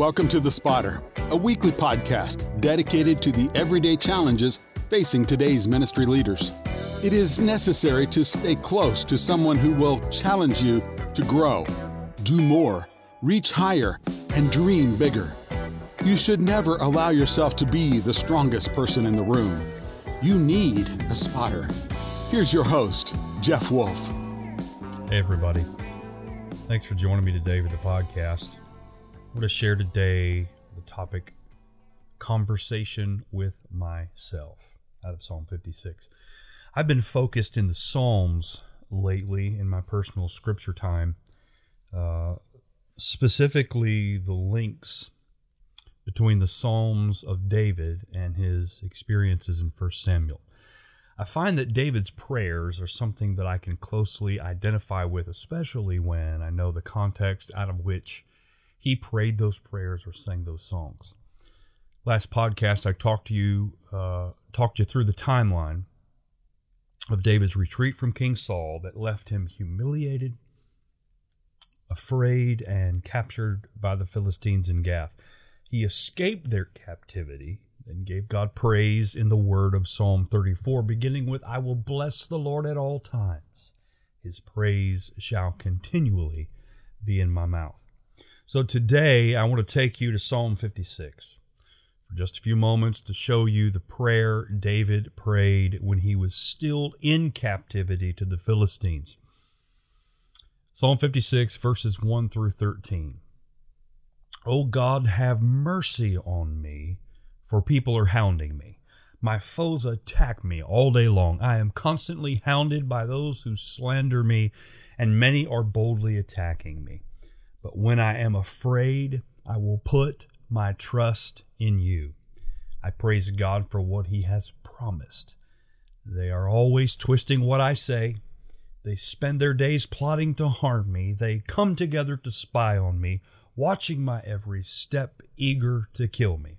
Welcome to The Spotter, a weekly podcast dedicated to the everyday challenges facing today's ministry leaders. It is necessary to stay close to someone who will challenge you to grow, do more, reach higher, and dream bigger. You should never allow yourself to be the strongest person in the room. You need a spotter. Here's your host, Jeff Wolf. Hey, everybody. Thanks for joining me today for the podcast. I want to share today the topic conversation with myself out of Psalm 56. I've been focused in the Psalms lately in my personal scripture time, uh, specifically the links between the Psalms of David and his experiences in 1 Samuel. I find that David's prayers are something that I can closely identify with, especially when I know the context out of which he prayed those prayers or sang those songs. Last podcast, I talked to you, uh, talked you through the timeline of David's retreat from King Saul that left him humiliated, afraid, and captured by the Philistines in Gath. He escaped their captivity and gave God praise in the word of Psalm 34, beginning with, I will bless the Lord at all times. His praise shall continually be in my mouth. So today I want to take you to Psalm 56 for just a few moments to show you the prayer David prayed when he was still in captivity to the Philistines. Psalm 56, verses 1 through 13. O God, have mercy on me, for people are hounding me. My foes attack me all day long. I am constantly hounded by those who slander me, and many are boldly attacking me. But when I am afraid, I will put my trust in you. I praise God for what He has promised. They are always twisting what I say. They spend their days plotting to harm me. They come together to spy on me, watching my every step, eager to kill me.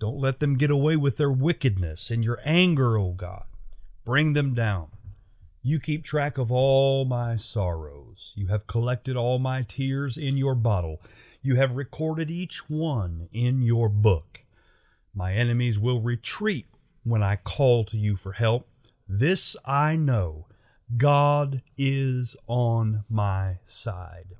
Don't let them get away with their wickedness and your anger, O God. Bring them down. You keep track of all my sorrows. You have collected all my tears in your bottle. You have recorded each one in your book. My enemies will retreat when I call to you for help. This I know God is on my side.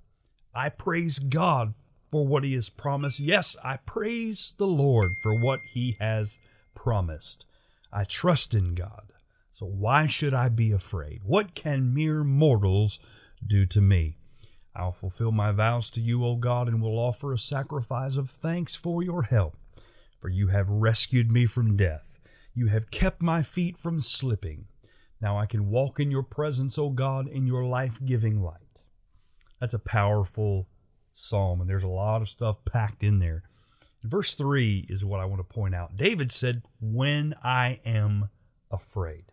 I praise God for what He has promised. Yes, I praise the Lord for what He has promised. I trust in God. So why should I be afraid? What can mere mortals do to me? I'll fulfill my vows to you, O God, and will offer a sacrifice of thanks for your help. For you have rescued me from death. You have kept my feet from slipping. Now I can walk in your presence, O God, in your life giving light. That's a powerful psalm, and there's a lot of stuff packed in there. Verse 3 is what I want to point out. David said, When I am afraid.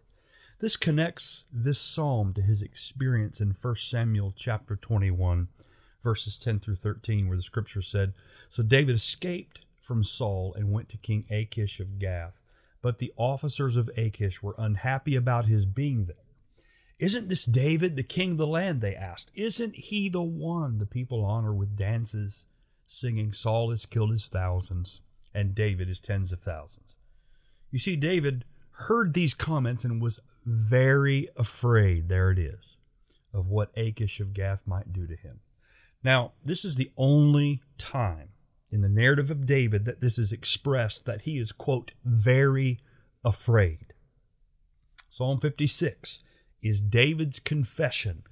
This connects this psalm to his experience in 1 Samuel chapter 21, verses 10 through 13, where the scripture said, So David escaped from Saul and went to King Achish of Gath. But the officers of Achish were unhappy about his being there. Isn't this David, the king of the land? They asked. Isn't he the one the people honor with dances, singing, Saul has killed his thousands, and David his tens of thousands? You see, David heard these comments and was very afraid, there it is, of what Achish of Gath might do to him. Now, this is the only time in the narrative of David that this is expressed that he is, quote, very afraid. Psalm 56 is David's confession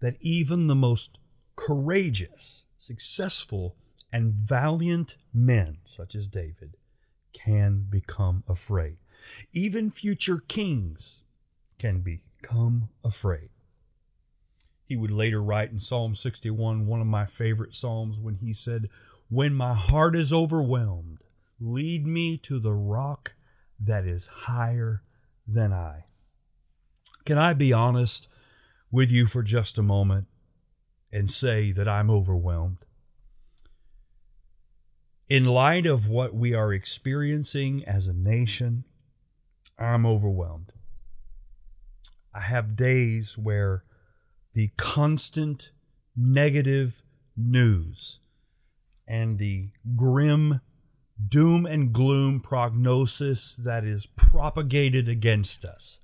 that even the most courageous, successful, and valiant men, such as David, can become afraid. Even future kings can become afraid. He would later write in Psalm 61, one of my favorite Psalms, when he said, When my heart is overwhelmed, lead me to the rock that is higher than I. Can I be honest with you for just a moment and say that I'm overwhelmed? In light of what we are experiencing as a nation, I'm overwhelmed. I have days where the constant negative news and the grim doom and gloom prognosis that is propagated against us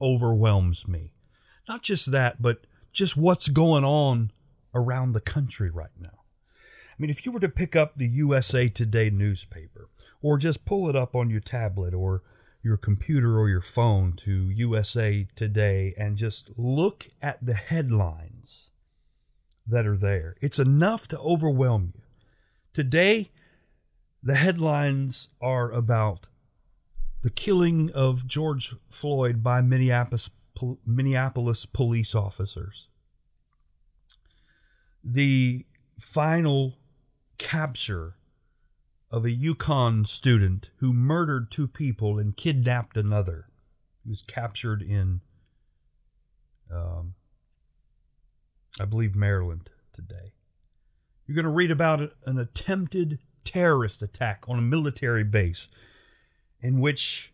overwhelms me. Not just that, but just what's going on around the country right now. I mean, if you were to pick up the USA Today newspaper, or just pull it up on your tablet or your computer or your phone to USA Today and just look at the headlines that are there, it's enough to overwhelm you. Today, the headlines are about the killing of George Floyd by Minneapolis, Minneapolis police officers, the final capture of a UConn student who murdered two people and kidnapped another. He was captured in, um, I believe, Maryland today. You're going to read about an attempted terrorist attack on a military base in which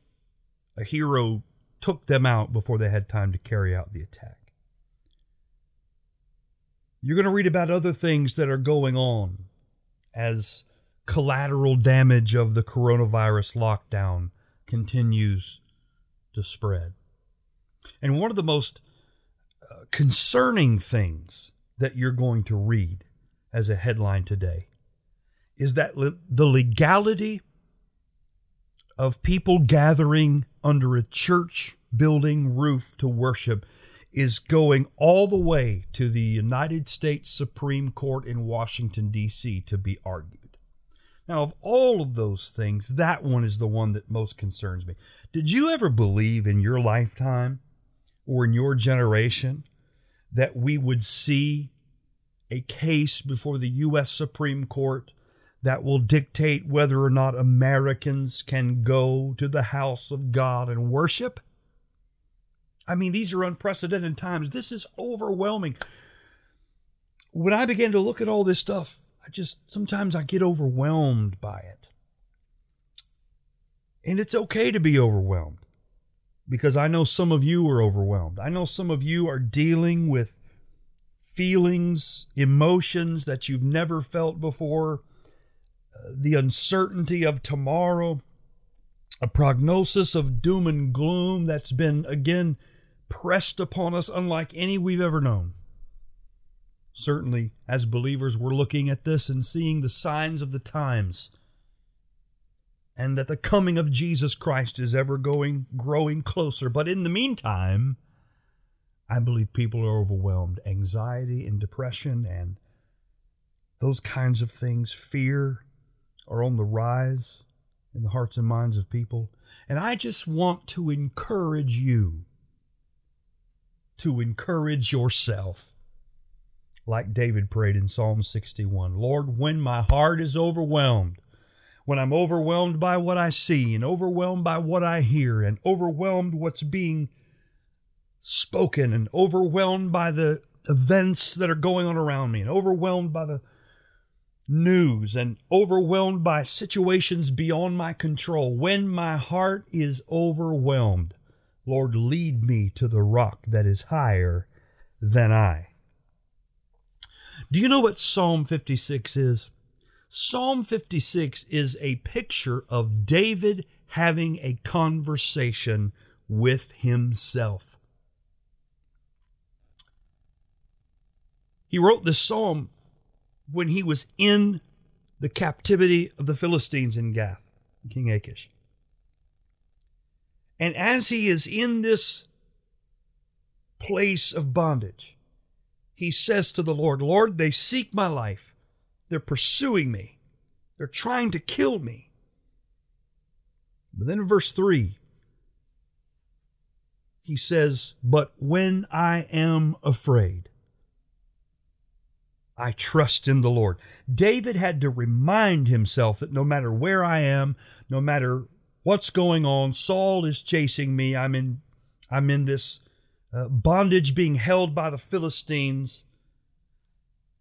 a hero took them out before they had time to carry out the attack. You're going to read about other things that are going on as collateral damage of the coronavirus lockdown continues to spread. And one of the most uh, concerning things that you're going to read as a headline today is that le- the legality of people gathering under a church building roof to worship is going all the way to the United States Supreme Court in Washington, D.C. to be argued. Now, of all of those things, that one is the one that most concerns me. Did you ever believe in your lifetime or in your generation that we would see a case before the U.S. Supreme Court that will dictate whether or not Americans can go to the house of God and worship? I mean, these are unprecedented times. This is overwhelming. When I began to look at all this stuff, I just sometimes I get overwhelmed by it. And it's okay to be overwhelmed because I know some of you are overwhelmed. I know some of you are dealing with feelings, emotions that you've never felt before, uh, the uncertainty of tomorrow, a prognosis of doom and gloom that's been again pressed upon us unlike any we've ever known. Certainly, as believers, we're looking at this and seeing the signs of the times and that the coming of Jesus Christ is ever going growing closer. But in the meantime, I believe people are overwhelmed. Anxiety and depression and those kinds of things, fear, are on the rise in the hearts and minds of people. And I just want to encourage you to encourage yourself like David prayed in Psalm 61 Lord, when my heart is overwhelmed, when I'm overwhelmed by what I see and overwhelmed by what I hear and overwhelmed what's being spoken and overwhelmed by the events that are going on around me and overwhelmed by the news and overwhelmed by situations beyond my control, when my heart is overwhelmed, Lord, lead me to the rock that is higher than I. Do you know what Psalm 56 is? Psalm 56 is a picture of David having a conversation with himself. He wrote this psalm when he was in the captivity of the Philistines in Gath, King Achish. And as he is in this place of bondage, he says to the Lord, Lord, they seek my life. They're pursuing me. They're trying to kill me. But then in verse 3, he says, But when I am afraid, I trust in the Lord. David had to remind himself that no matter where I am, no matter what's going on, Saul is chasing me. I'm in I'm in this uh, bondage being held by the Philistines.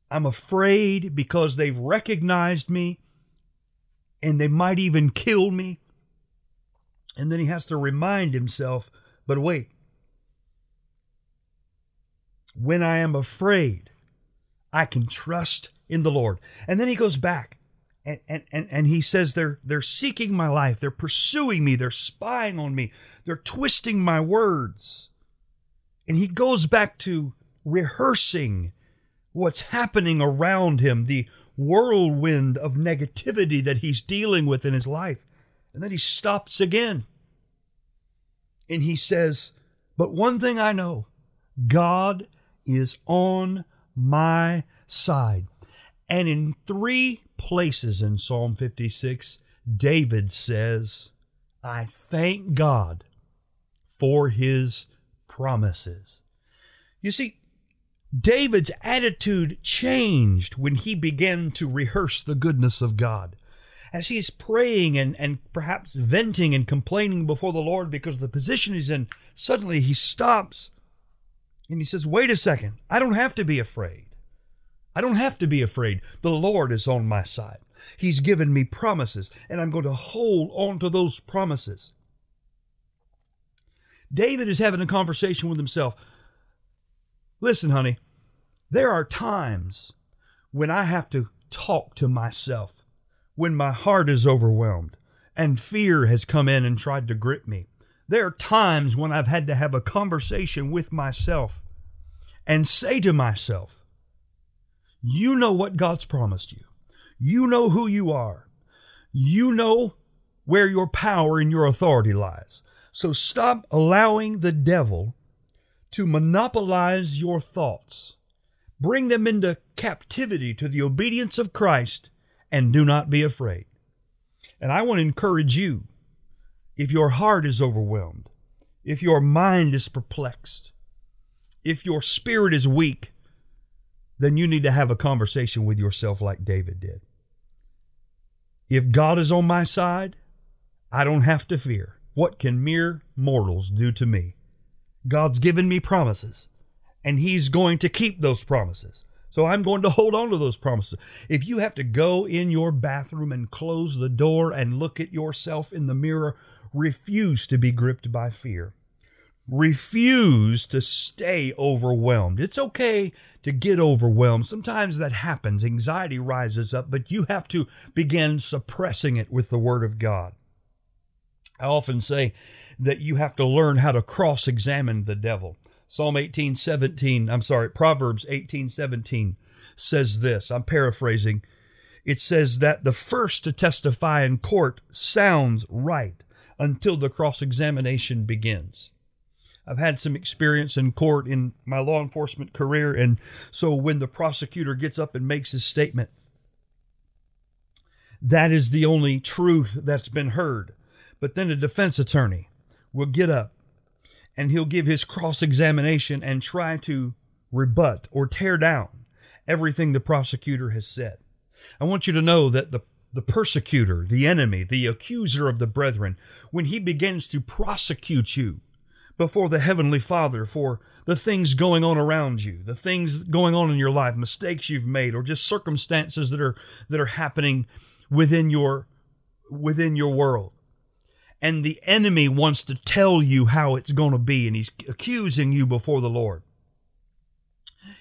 I'm afraid because they've recognized me and they might even kill me. And then he has to remind himself, but wait, when I am afraid, I can trust in the Lord. And then he goes back And, and, and, and he says they're they're seeking my life, they're pursuing me, they're spying on me, they're twisting my words. And he goes back to rehearsing what's happening around him, the whirlwind of negativity that he's dealing with in his life. And then he stops again. And he says, But one thing I know God is on my side. And in three places in Psalm 56, David says, I thank God for his promises. You see, David's attitude changed when he began to rehearse the goodness of God. As he's praying and, and perhaps venting and complaining before the Lord because of the position he's in, suddenly he stops and he says, Wait a second, I don't have to be afraid. I don't have to be afraid. The Lord is on my side. He's given me promises, and I'm going to hold on to those promises. David is having a conversation with himself. Listen, honey, there are times when I have to talk to myself, when my heart is overwhelmed and fear has come in and tried to grip me. There are times when I've had to have a conversation with myself and say to myself, You know what God's promised you. You know who you are. You know where your power and your authority lies. So stop allowing the devil to monopolize your thoughts. Bring them into captivity to the obedience of Christ and do not be afraid. And I want to encourage you if your heart is overwhelmed, if your mind is perplexed, if your spirit is weak, then you need to have a conversation with yourself like David did. If God is on my side, I don't have to fear. What can mere mortals do to me? God's given me promises, and He's going to keep those promises. So I'm going to hold on to those promises. If you have to go in your bathroom and close the door and look at yourself in the mirror, refuse to be gripped by fear. Refuse to stay overwhelmed. It's okay to get overwhelmed. Sometimes that happens. Anxiety rises up, but you have to begin suppressing it with the Word of God. I often say that you have to learn how to cross examine the devil. Psalm 18 17, I'm sorry, Proverbs 18 17 says this. I'm paraphrasing. It says that the first to testify in court sounds right until the cross examination begins. I've had some experience in court in my law enforcement career, and so when the prosecutor gets up and makes his statement, that is the only truth that's been heard. But then a defense attorney will get up and he'll give his cross examination and try to rebut or tear down everything the prosecutor has said. I want you to know that the the persecutor, the enemy, the accuser of the brethren, when he begins to prosecute you before the Heavenly Father for the things going on around you, the things going on in your life, mistakes you've made, or just circumstances that are that are happening within your within your world and the enemy wants to tell you how it's going to be, and he's accusing you before the Lord.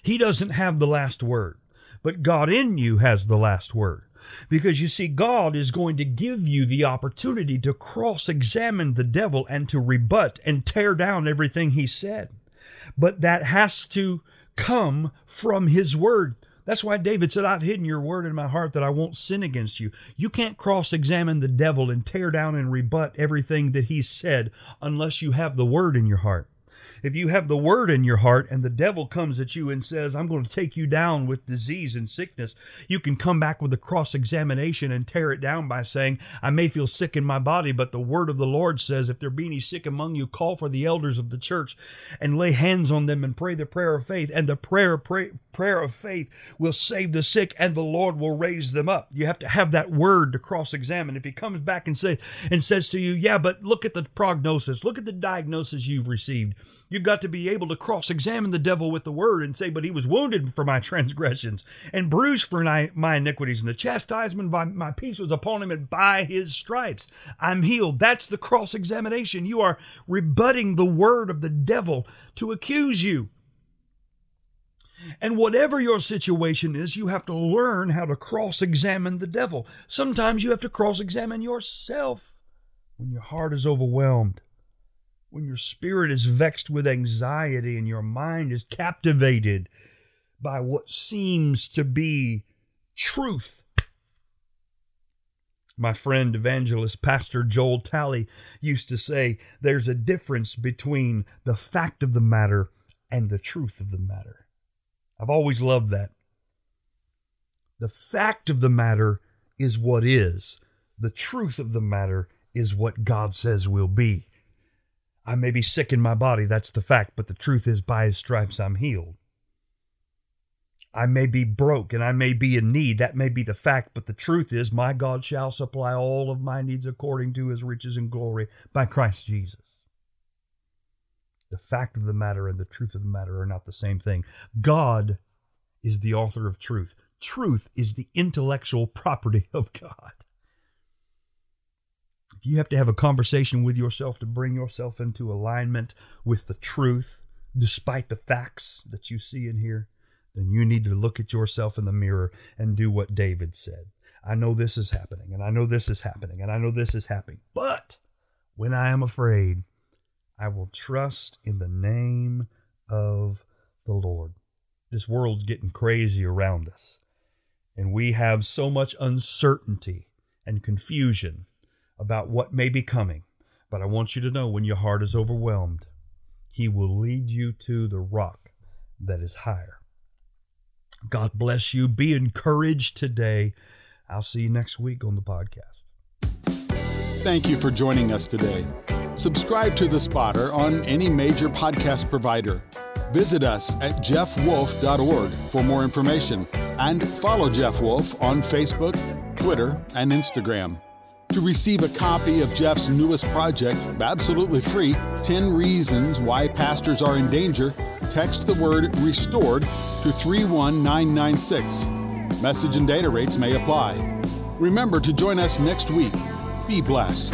He doesn't have the last word, but God in you has the last word. Because you see, God is going to give you the opportunity to cross examine the devil and to rebut and tear down everything he said. But that has to come from his word. That's why David said, I've hidden your word in my heart that I won't sin against you. You can't cross examine the devil and tear down and rebut everything that he said unless you have the word in your heart. If you have the word in your heart and the devil comes at you and says, I'm going to take you down with disease and sickness, you can come back with a cross examination and tear it down by saying, I may feel sick in my body, but the word of the Lord says, if there be any sick among you, call for the elders of the church and lay hands on them and pray the prayer of faith. And the prayer, pray, prayer of faith will save the sick and the Lord will raise them up. You have to have that word to cross examine. If he comes back and say and says to you, Yeah, but look at the prognosis, look at the diagnosis you've received. You've got to be able to cross examine the devil with the word and say, But he was wounded for my transgressions and bruised for my iniquities, and the chastisement by my peace was upon him, and by his stripes I'm healed. That's the cross examination. You are rebutting the word of the devil to accuse you. And whatever your situation is, you have to learn how to cross examine the devil. Sometimes you have to cross examine yourself when your heart is overwhelmed, when your spirit is vexed with anxiety and your mind is captivated by what seems to be truth. My friend, evangelist Pastor Joel Talley used to say there's a difference between the fact of the matter and the truth of the matter. I've always loved that. The fact of the matter is what is, the truth of the matter is what God says will be. I may be sick in my body, that's the fact, but the truth is, by his stripes I'm healed. I may be broke and I may be in need. That may be the fact, but the truth is, my God shall supply all of my needs according to his riches and glory by Christ Jesus. The fact of the matter and the truth of the matter are not the same thing. God is the author of truth, truth is the intellectual property of God. If you have to have a conversation with yourself to bring yourself into alignment with the truth, despite the facts that you see and hear, then you need to look at yourself in the mirror and do what David said. I know this is happening, and I know this is happening, and I know this is happening. But when I am afraid, I will trust in the name of the Lord. This world's getting crazy around us, and we have so much uncertainty and confusion about what may be coming. But I want you to know when your heart is overwhelmed, He will lead you to the rock that is higher. God bless you. Be encouraged today. I'll see you next week on the podcast. Thank you for joining us today. Subscribe to The Spotter on any major podcast provider. Visit us at jeffwolf.org for more information and follow Jeff Wolf on Facebook, Twitter, and Instagram. To receive a copy of Jeff's newest project, absolutely free 10 Reasons Why Pastors Are in Danger, text the word restored to 31996. Message and data rates may apply. Remember to join us next week. Be blessed.